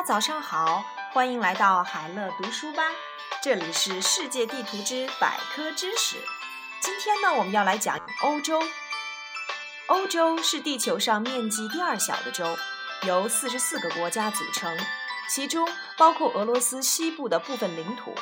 大家早上好，欢迎来到海乐读书吧。这里是世界地图之百科知识。今天呢，我们要来讲欧洲。欧洲是地球上面积第二小的洲，由四十四个国家组成，其中包括俄罗斯西部的部分领土。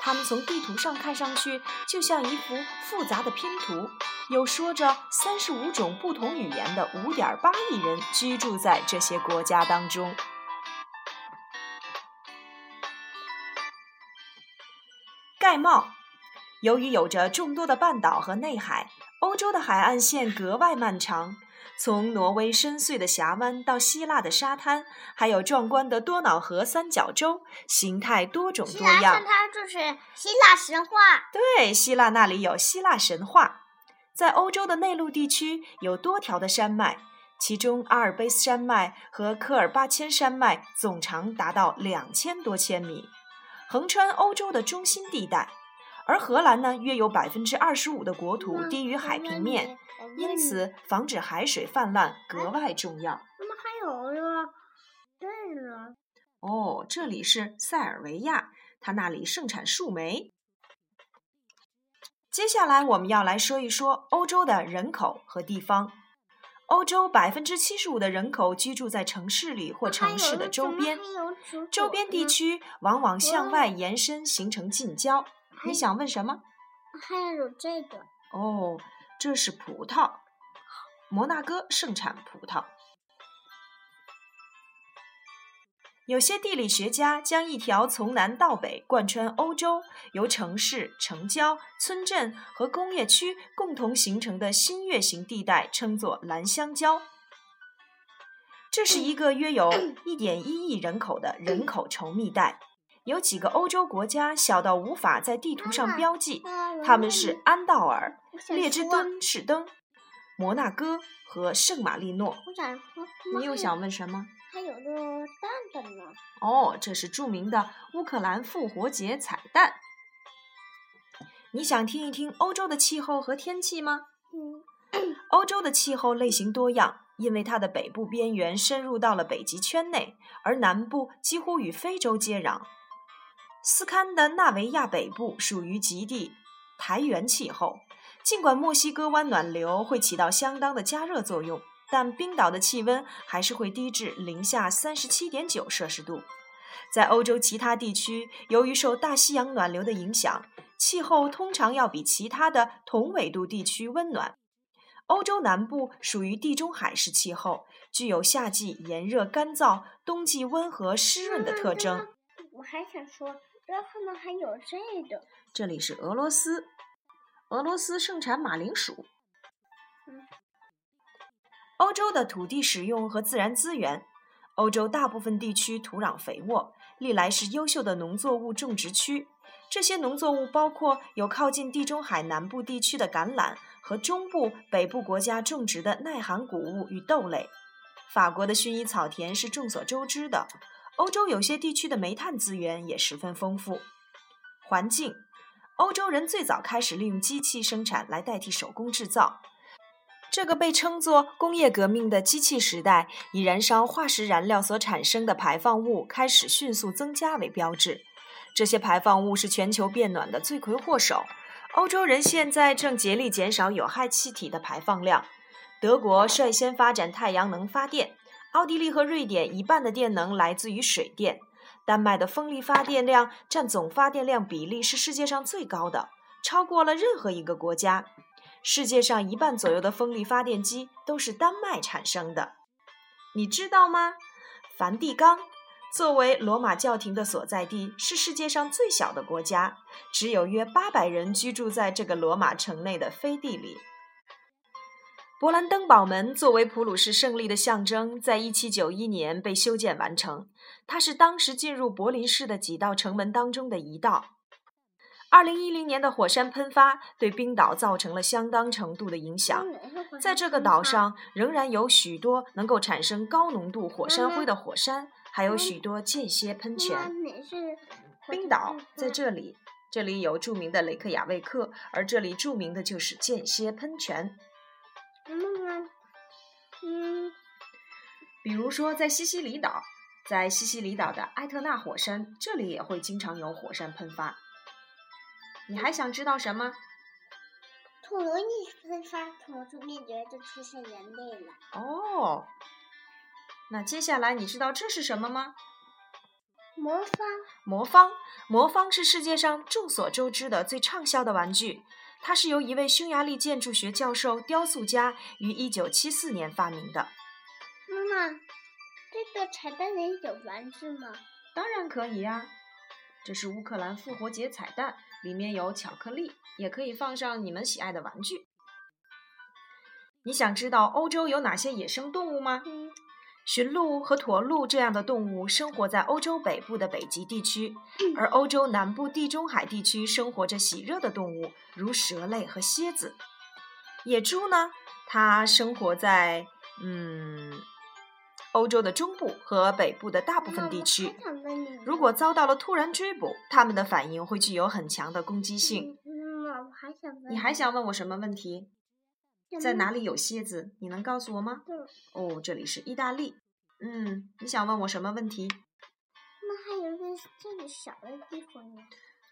它们从地图上看上去就像一幅复杂的拼图，有说着三十五种不同语言的五点八亿人居住在这些国家当中。盖帽，由于有着众多的半岛和内海，欧洲的海岸线格外漫长。从挪威深邃的峡湾到希腊的沙滩，还有壮观的多瑙河三角洲，形态多种多样。沙滩就是希腊神话。对，希腊那里有希腊神话。在欧洲的内陆地区有多条的山脉，其中阿尔卑斯山脉和科尔巴阡山脉总长达到两千多千米，横穿欧洲的中心地带。而荷兰呢，约有百分之二十五的国土低于海平面。因此，防止海水泛滥格外重要。怎么还有一个，对了，哦，这里是塞尔维亚，它那里盛产树莓。接下来我们要来说一说欧洲的人口和地方。欧洲百分之七十五的人口居住在城市里或城市的周边，周边地区往往向外延伸，形成近郊。你想问什么？还有这个。哦。这是葡萄，摩纳哥盛产葡萄。有些地理学家将一条从南到北贯穿欧洲、由城市、城郊、村镇和工业区共同形成的新月形地带称作蓝香蕉。这是一个约有 一点一亿人口的人口稠密带。有几个欧洲国家小到无法在地图上标记，他们是安道尔、列支敦士登、摩纳哥和圣马力诺。你又想问什么？还有个蛋蛋呢。哦，这是著名的乌克兰复活节彩蛋。你想听一听欧洲的气候和天气吗？嗯。欧洲的气候类型多样，因为它的北部边缘深入到了北极圈内，而南部几乎与非洲接壤。斯堪的纳维亚北部属于极地台原气候，尽管墨西哥湾暖流会起到相当的加热作用，但冰岛的气温还是会低至零下三十七点九摄氏度。在欧洲其他地区，由于受大西洋暖流的影响，气候通常要比其他的同纬度地区温暖。欧洲南部属于地中海式气候，具有夏季炎热干燥、冬季温和湿润的特征。我还想说。这后呢还有这个。这里是俄罗斯，俄罗斯盛产马铃薯。欧洲的土地使用和自然资源，欧洲大部分地区土壤肥沃，历来是优秀的农作物种植区。这些农作物包括有靠近地中海南部地区的橄榄和中部、北部国家种植的耐寒谷物与豆类。法国的薰衣草田是众所周知的。欧洲有些地区的煤炭资源也十分丰富。环境，欧洲人最早开始利用机器生产来代替手工制造。这个被称作工业革命的机器时代，以燃烧化石燃料所产生的排放物开始迅速增加为标志。这些排放物是全球变暖的罪魁祸首。欧洲人现在正竭力减少有害气体的排放量。德国率先发展太阳能发电。奥地利和瑞典一半的电能来自于水电，丹麦的风力发电量占总发电量比例是世界上最高的，超过了任何一个国家。世界上一半左右的风力发电机都是丹麦产生的，你知道吗？梵蒂冈作为罗马教廷的所在地，是世界上最小的国家，只有约八百人居住在这个罗马城内的飞地里。勃兰登堡门作为普鲁士胜利的象征，在1791年被修建完成。它是当时进入柏林市的几道城门当中的一道。2010年的火山喷发对冰岛造成了相当程度的影响。在这个岛上，仍然有许多能够产生高浓度火山灰的火山，还有许多间歇喷泉。冰岛在这里，这里有著名的雷克雅未克，而这里著名的就是间歇喷泉。嗯，比如说在西西里岛，在西西里岛的埃特纳火山，这里也会经常有火山喷发。你还想知道什么？恐龙一喷发，恐龙灭绝就出现人类了。哦，那接下来你知道这是什么吗？魔方，魔方，魔方是世界上众所周知的最畅销的玩具。它是由一位匈牙利建筑学教授、雕塑家于一九七四年发明的。妈妈，这个彩蛋里有玩具吗？当然可以呀，这是乌克兰复活节彩蛋，里面有巧克力，也可以放上你们喜爱的玩具。你想知道欧洲有哪些野生动物吗？嗯。驯鹿和驼鹿这样的动物生活在欧洲北部的北极地区，而欧洲南部地中海地区生活着喜热的动物，如蛇类和蝎子。野猪呢？它生活在嗯欧洲的中部和北部的大部分地区。如果遭到了突然追捕，他们的反应会具有很强的攻击性。妈妈，我还想问你还想问我什么问题？在哪里有蝎子？你能告诉我吗？哦，这里是意大利。嗯，你想问我什么问题？那还有一个这个小的地方呢。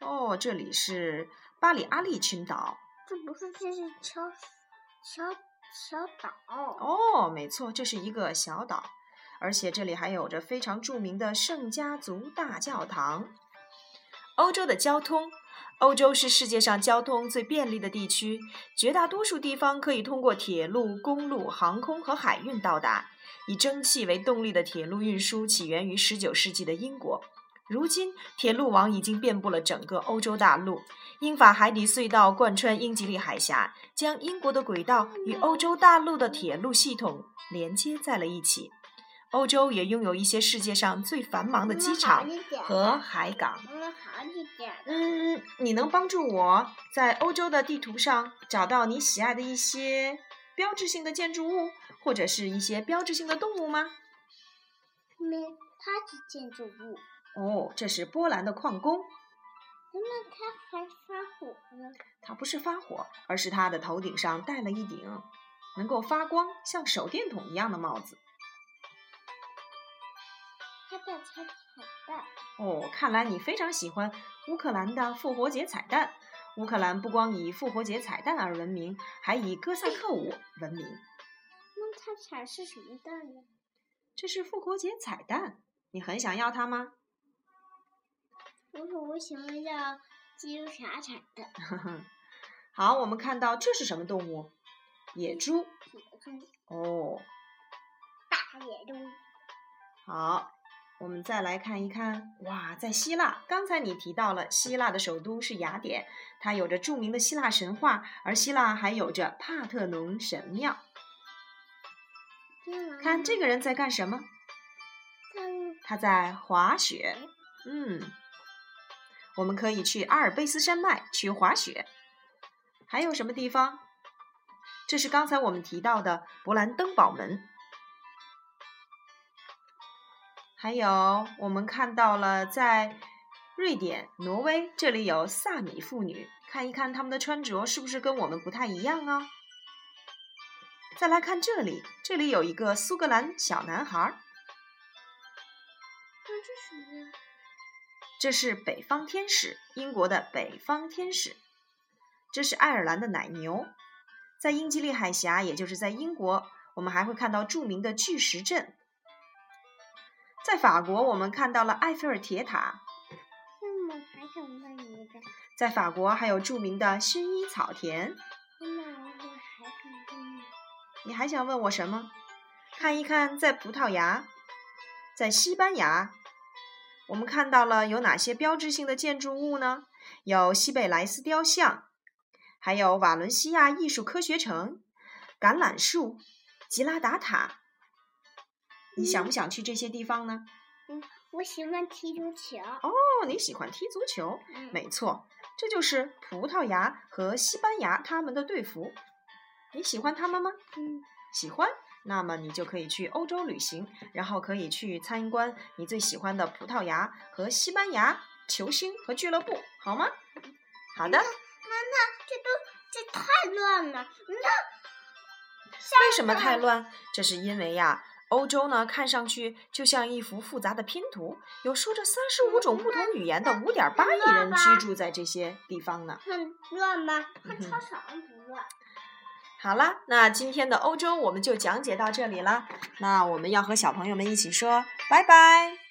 哦，这里是巴里阿利群岛。这不是，这是小小小岛。哦，没错，这是一个小岛，而且这里还有着非常著名的圣家族大教堂。欧洲的交通。欧洲是世界上交通最便利的地区，绝大多数地方可以通过铁路、公路、航空和海运到达。以蒸汽为动力的铁路运输起源于19世纪的英国，如今铁路网已经遍布了整个欧洲大陆。英法海底隧道贯穿英吉利海峡，将英国的轨道与欧洲大陆的铁路系统连接在了一起。欧洲也拥有一些世界上最繁忙的机场和海港。嗯，你能帮助我在欧洲的地图上找到你喜爱的一些标志性的建筑物，或者是一些标志性的动物吗？没，它是建筑物。哦，这是波兰的矿工。那他还发火呢？他不是发火，而是他的头顶上戴了一顶能够发光、像手电筒一样的帽子。彩蛋哦，看来你非常喜欢乌克兰的复活节彩蛋。乌克兰不光以复活节彩蛋而闻名，还以哥萨克舞闻名。那它彩是什么蛋呢？这是复活节彩蛋，你很想要它吗？不是，我想要金鱼傻彩蛋。好，我们看到这是什么动物？野猪。野猪。哦。大野猪。好。我们再来看一看，哇，在希腊，刚才你提到了希腊的首都是雅典，它有着著名的希腊神话，而希腊还有着帕特农神庙。看这个人在干什么？他在滑雪。嗯，我们可以去阿尔卑斯山脉去滑雪。还有什么地方？这是刚才我们提到的勃兰登堡门。还有，我们看到了在瑞典、挪威，这里有萨米妇女，看一看他们的穿着是不是跟我们不太一样啊？再来看这里，这里有一个苏格兰小男孩。这是北方天使，英国的北方天使。这是爱尔兰的奶牛。在英吉利海峡，也就是在英国，我们还会看到著名的巨石阵。在法国，我们看到了埃菲尔铁塔。那么还想问你一个，在法国还有著名的薰衣草田。那我还想问你，你还想问我什么？看一看，在葡萄牙，在西班牙，我们看到了有哪些标志性的建筑物呢？有西贝莱斯雕像，还有瓦伦西亚艺术科学城、橄榄树、吉拉达塔。你想不想去这些地方呢？嗯，我喜欢踢足球。哦，你喜欢踢足球？没错，这就是葡萄牙和西班牙他们的队服。你喜欢他们吗？嗯，喜欢。那么你就可以去欧洲旅行，然后可以去参观你最喜欢的葡萄牙和西班牙球星和俱乐部，好吗？好的。妈妈，这都这太乱了。那为什么太乱？这是因为呀。欧洲呢，看上去就像一幅复杂的拼图，有说着三十五种不同语言的五点八亿人居住在这些地方呢。很乱吗？嗯哼看操场不乱。好啦，那今天的欧洲我们就讲解到这里啦。那我们要和小朋友们一起说拜拜。